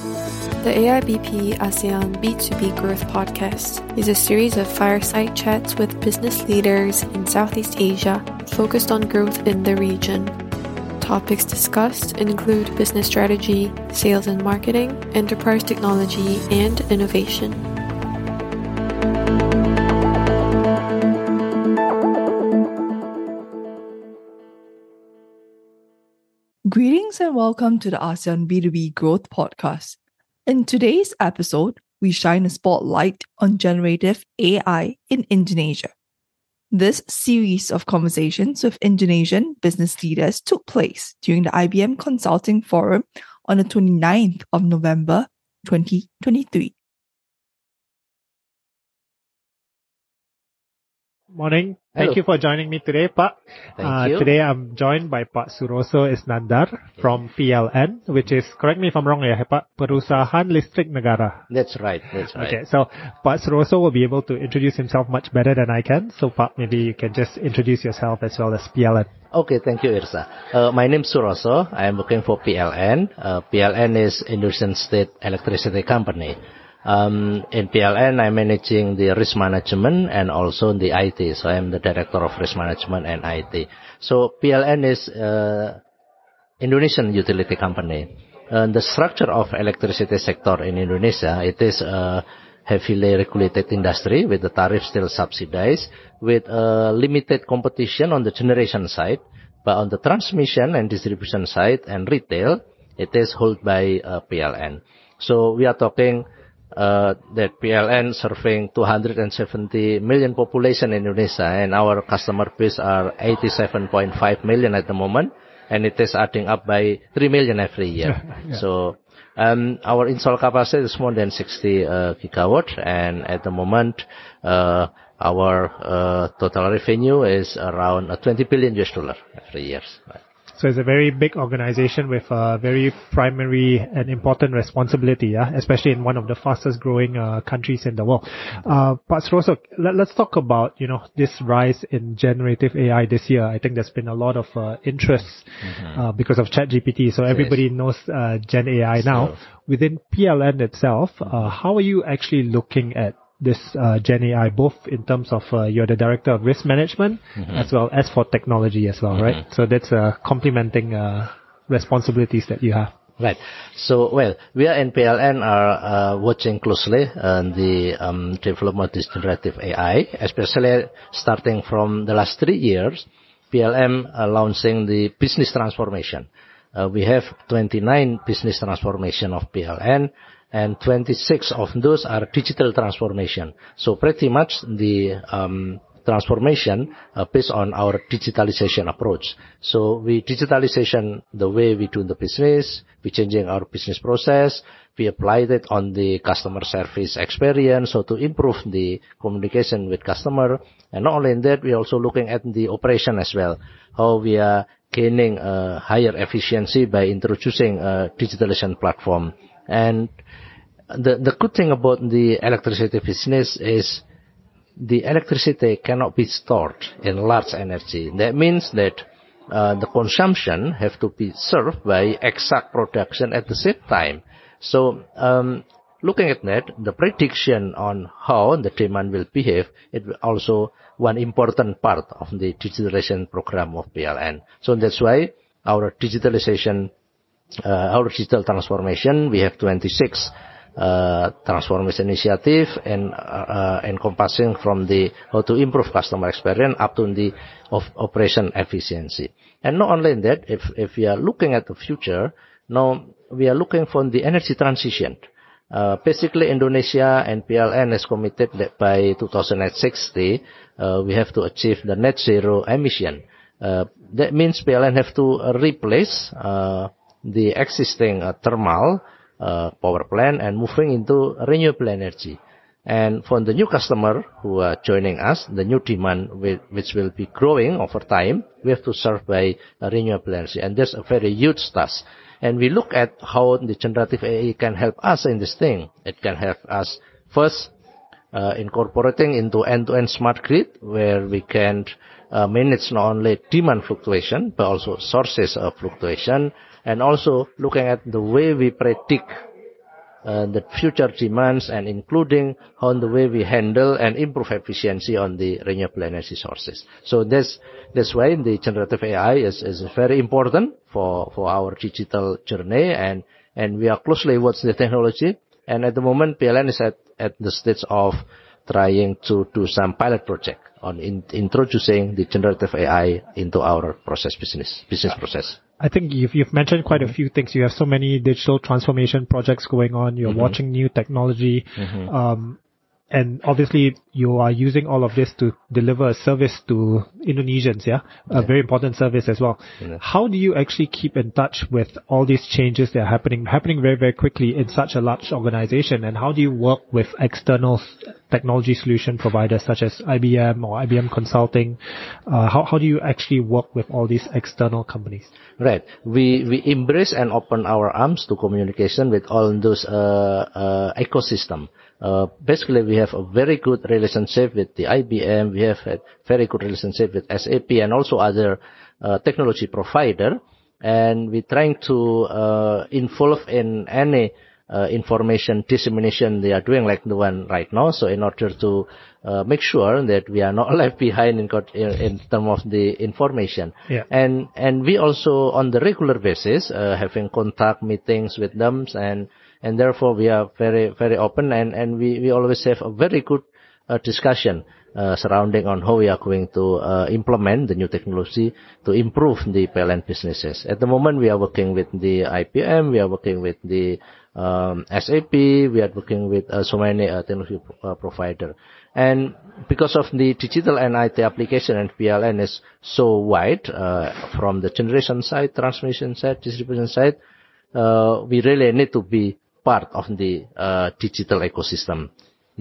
The AIBP ASEAN B2B Growth Podcast is a series of fireside chats with business leaders in Southeast Asia focused on growth in the region. Topics discussed include business strategy, sales and marketing, enterprise technology, and innovation. Greetings and welcome to the ASEAN B2B Growth Podcast. In today's episode, we shine a spotlight on generative AI in Indonesia. This series of conversations with Indonesian business leaders took place during the IBM Consulting Forum on the 29th of November 2023. Morning. Thank you for joining me today, Pak. Thank Uh, you. Today I'm joined by Pak Suroso Isnandar from PLN, which is, correct me if I'm wrong ya, Pak, Perusahaan Listrik Negara. That's right. That's right. Okay, so Pak Suroso will be able to introduce himself much better than I can. So Pak, maybe you can just introduce yourself as well as PLN. Okay, thank you, Irsa. Uh, my name is Suroso. I am working for PLN. Uh, PLN is Indonesian State Electricity Company. Um, in PLN, I'm managing the risk management and also the IT. So I'm the director of risk management and IT. So PLN is uh, Indonesian utility company. Uh, the structure of electricity sector in Indonesia, it is a heavily regulated industry with the tariff still subsidized, with uh, limited competition on the generation side, but on the transmission and distribution side and retail, it is held by uh, PLN. So we are talking uh, that PLN serving 270 million population in Indonesia, and our customer base are 87.5 million at the moment, and it is adding up by 3 million every year. So um, our install capacity is more than 60 uh, gigawatt, and at the moment, uh, our uh, total revenue is around uh, 20 billion US dollar every year. So it's a very big organization with a very primary and important responsibility, yeah, especially in one of the fastest growing uh, countries in the world. Uh, Pak Suroso, let, let's talk about, you know, this rise in generative AI this year. I think there's been a lot of uh, interest uh, because of ChatGPT. So everybody knows uh, Gen AI now. Within PLN itself, uh, how are you actually looking at this uh, Gen AI, both in terms of uh, you're the director of risk management as well as for technology as well, right? So that's uh, complementing uh, responsibilities that you have. Right. So, well, we are in PLN are uh, watching closely uh, the um, development of generative AI, especially starting from the last three years. PLN uh, launching the business transformation. Uh, we have 29 business transformation of PLN, and 26 of those are digital transformation. So pretty much the um, transformation uh, based on our digitalization approach. So we digitalization the way we do the business, we changing our business process, we applied it on the customer service experience, so to improve the communication with customer. And not only in that, we're also looking at the operation as well, how we are gaining uh, higher efficiency by introducing a digitalization platform. And the, the good thing about the electricity business is the electricity cannot be stored in large energy. That means that uh, the consumption have to be served by exact production at the same time. So, um, looking at that, the prediction on how the demand will behave, it will also one important part of the digitalization program of PLN. So that's why our digitalization, uh, our digital transformation, we have 26 uh, transformation initiative and uh, uh, encompassing from the how to improve customer experience up to the of operation efficiency. And not only that, if if we are looking at the future, now we are looking for the energy transition. Uh, basically, Indonesia and PLN is committed that by 2060, uh, we have to achieve the net zero emission. Uh, that means PLN have to replace uh, the existing uh, thermal uh, power plant and moving into renewable energy. And for the new customer who are joining us, the new demand which will be growing over time, we have to serve by renewable energy. And that's a very huge task. And we look at how the generative AI can help us in this thing. It can help us first uh, incorporating into end-to-end smart grid where we can uh, manage not only demand fluctuation but also sources of fluctuation and also looking at the way we predict uh, the future demands and including on the way we handle and improve efficiency on the renewable energy sources. So that's, that's why the generative AI is, is very important for, for our digital journey and, and we are closely watching the technology. And at the moment, PLN is at, at the stage of trying to do some pilot project on in, introducing the generative AI into our process business, business process. I think you've, you've mentioned quite a few things. You have so many digital transformation projects going on. You're Mm-hmm. watching new technology. Um, and obviously you are using all of this to deliver a service to Indonesians, yeah? A very important service as well. Yeah. How do you actually keep in touch with all these changes that are happening, happening very, very quickly in such a large organization? And how do you work with external technology solution providers such as IBM or IBM Consulting? Uh, how, how do you actually work with all these external companies? Right. We we embrace and open our arms to communication with all those uh, uh, ecosystem. Uh, basically, we have a very good relationship with the IBM. We have a very good relationship with SAP and also other uh, technology provider. And we're trying to uh, involve in any uh, information dissemination they are doing like the one right now. So in order to uh, make sure that we are not left behind in, in, in terms of the information. Yeah. And, and we also on the regular basis, uh, having contact meetings with them and, and therefore we are very, very open and, and we, we always have a very good uh, discussion uh, surrounding on how we are going to uh, implement the new technology to improve the PLN businesses. At the moment, we are working with the IBM, we are working with the um, SAP, we are working with uh, so many uh, technology pro- uh, provider. And because of the digital and IT application and PLN is so wide from the generation side, transmission side, distribution side, we really need to be part of the uh, digital ecosystem.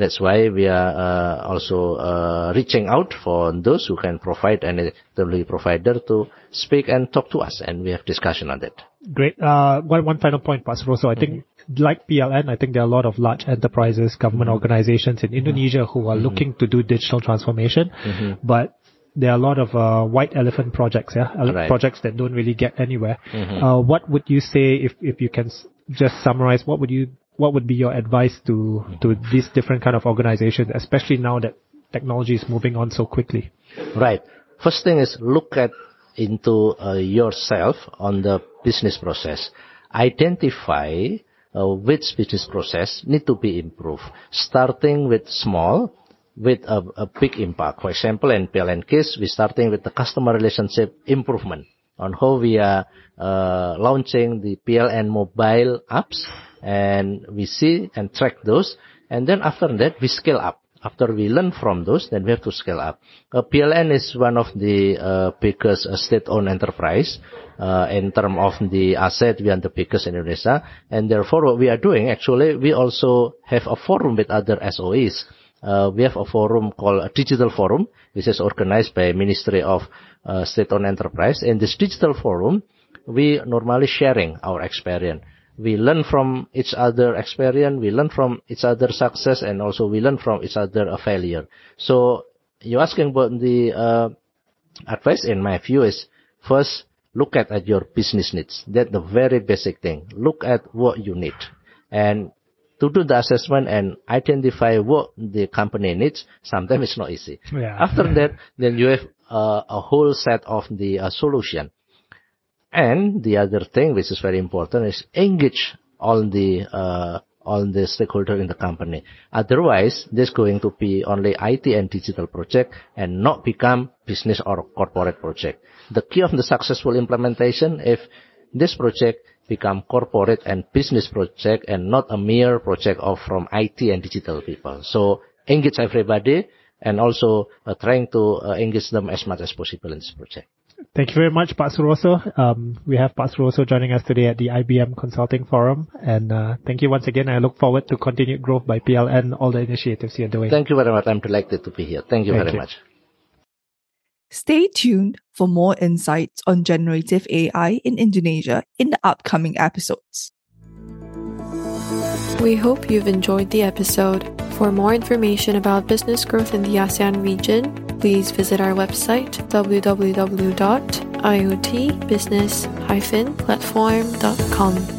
That's why we are uh, also uh, reaching out for those who can provide any technology provider to speak and talk to us, and we have discussion on that. Great. Uh, one, one final point, Pak Suroso. I think, like PLN, I think there are a lot of large enterprises, government organizations in Indonesia who are looking to do digital transformation, but there are a lot of uh, white elephant projects, yeah, Right. projects that don't really get anywhere. Uh, what would you say if if you can just summarize? What would you what would be your advice to to these different kind of organizations, especially now that technology is moving on so quickly? Right. First thing is look at into uh, yourself on the business process. Identify uh, which business process need to be improved. Starting with small, with a, a big impact. For example, in PLN case, we're starting with the customer relationship improvement on how we are uh, launching the PLN mobile apps, and we see and track those, and then after that we scale up. After we learn from those, then we have to scale up. Uh, PLN is one of the uh, biggest uh, state-owned enterprise uh, in terms of the asset. We are the biggest in Indonesia, and therefore what we are doing actually we also have a forum with other SOEs. Uh, we have a forum called a digital forum, which is organized by Ministry of uh, State-owned Enterprise. In this digital forum, we normally sharing our experience. We learn from each other experience, we learn from each other success, and also we learn from each other a failure. So you're asking about the uh, advice in my view is first look at, at your business needs. That's the very basic thing. Look at what you need. And to do the assessment and identify what the company needs, sometimes it's not easy. Yeah. After that, then you have uh, a whole set of the uh, solution. And the other thing which is very important is engage all the uh, all the stakeholder in the company. Otherwise, there's going to be only IT and digital project and not become business or corporate project. The key of the successful implementation, if this project become corporate and business project and not a mere project of from IT and digital people. So engage everybody and also uh, trying to uh, engage them as much as possible in this project. Thank you very much, Pak Suroso. Um, we have Pak Suroso joining us today at the IBM Consulting Forum. And uh, thank you once again. I look forward to continued growth by PLN, all the initiatives you're doing. Thank you very much. I'm delighted to be here. Thank you Thank very you. much. Stay tuned for more insights on generative AI in Indonesia in the upcoming episodes. We hope you've enjoyed the episode. For more information about business growth in the ASEAN region, please visit our website www.iotbusiness-platform.com.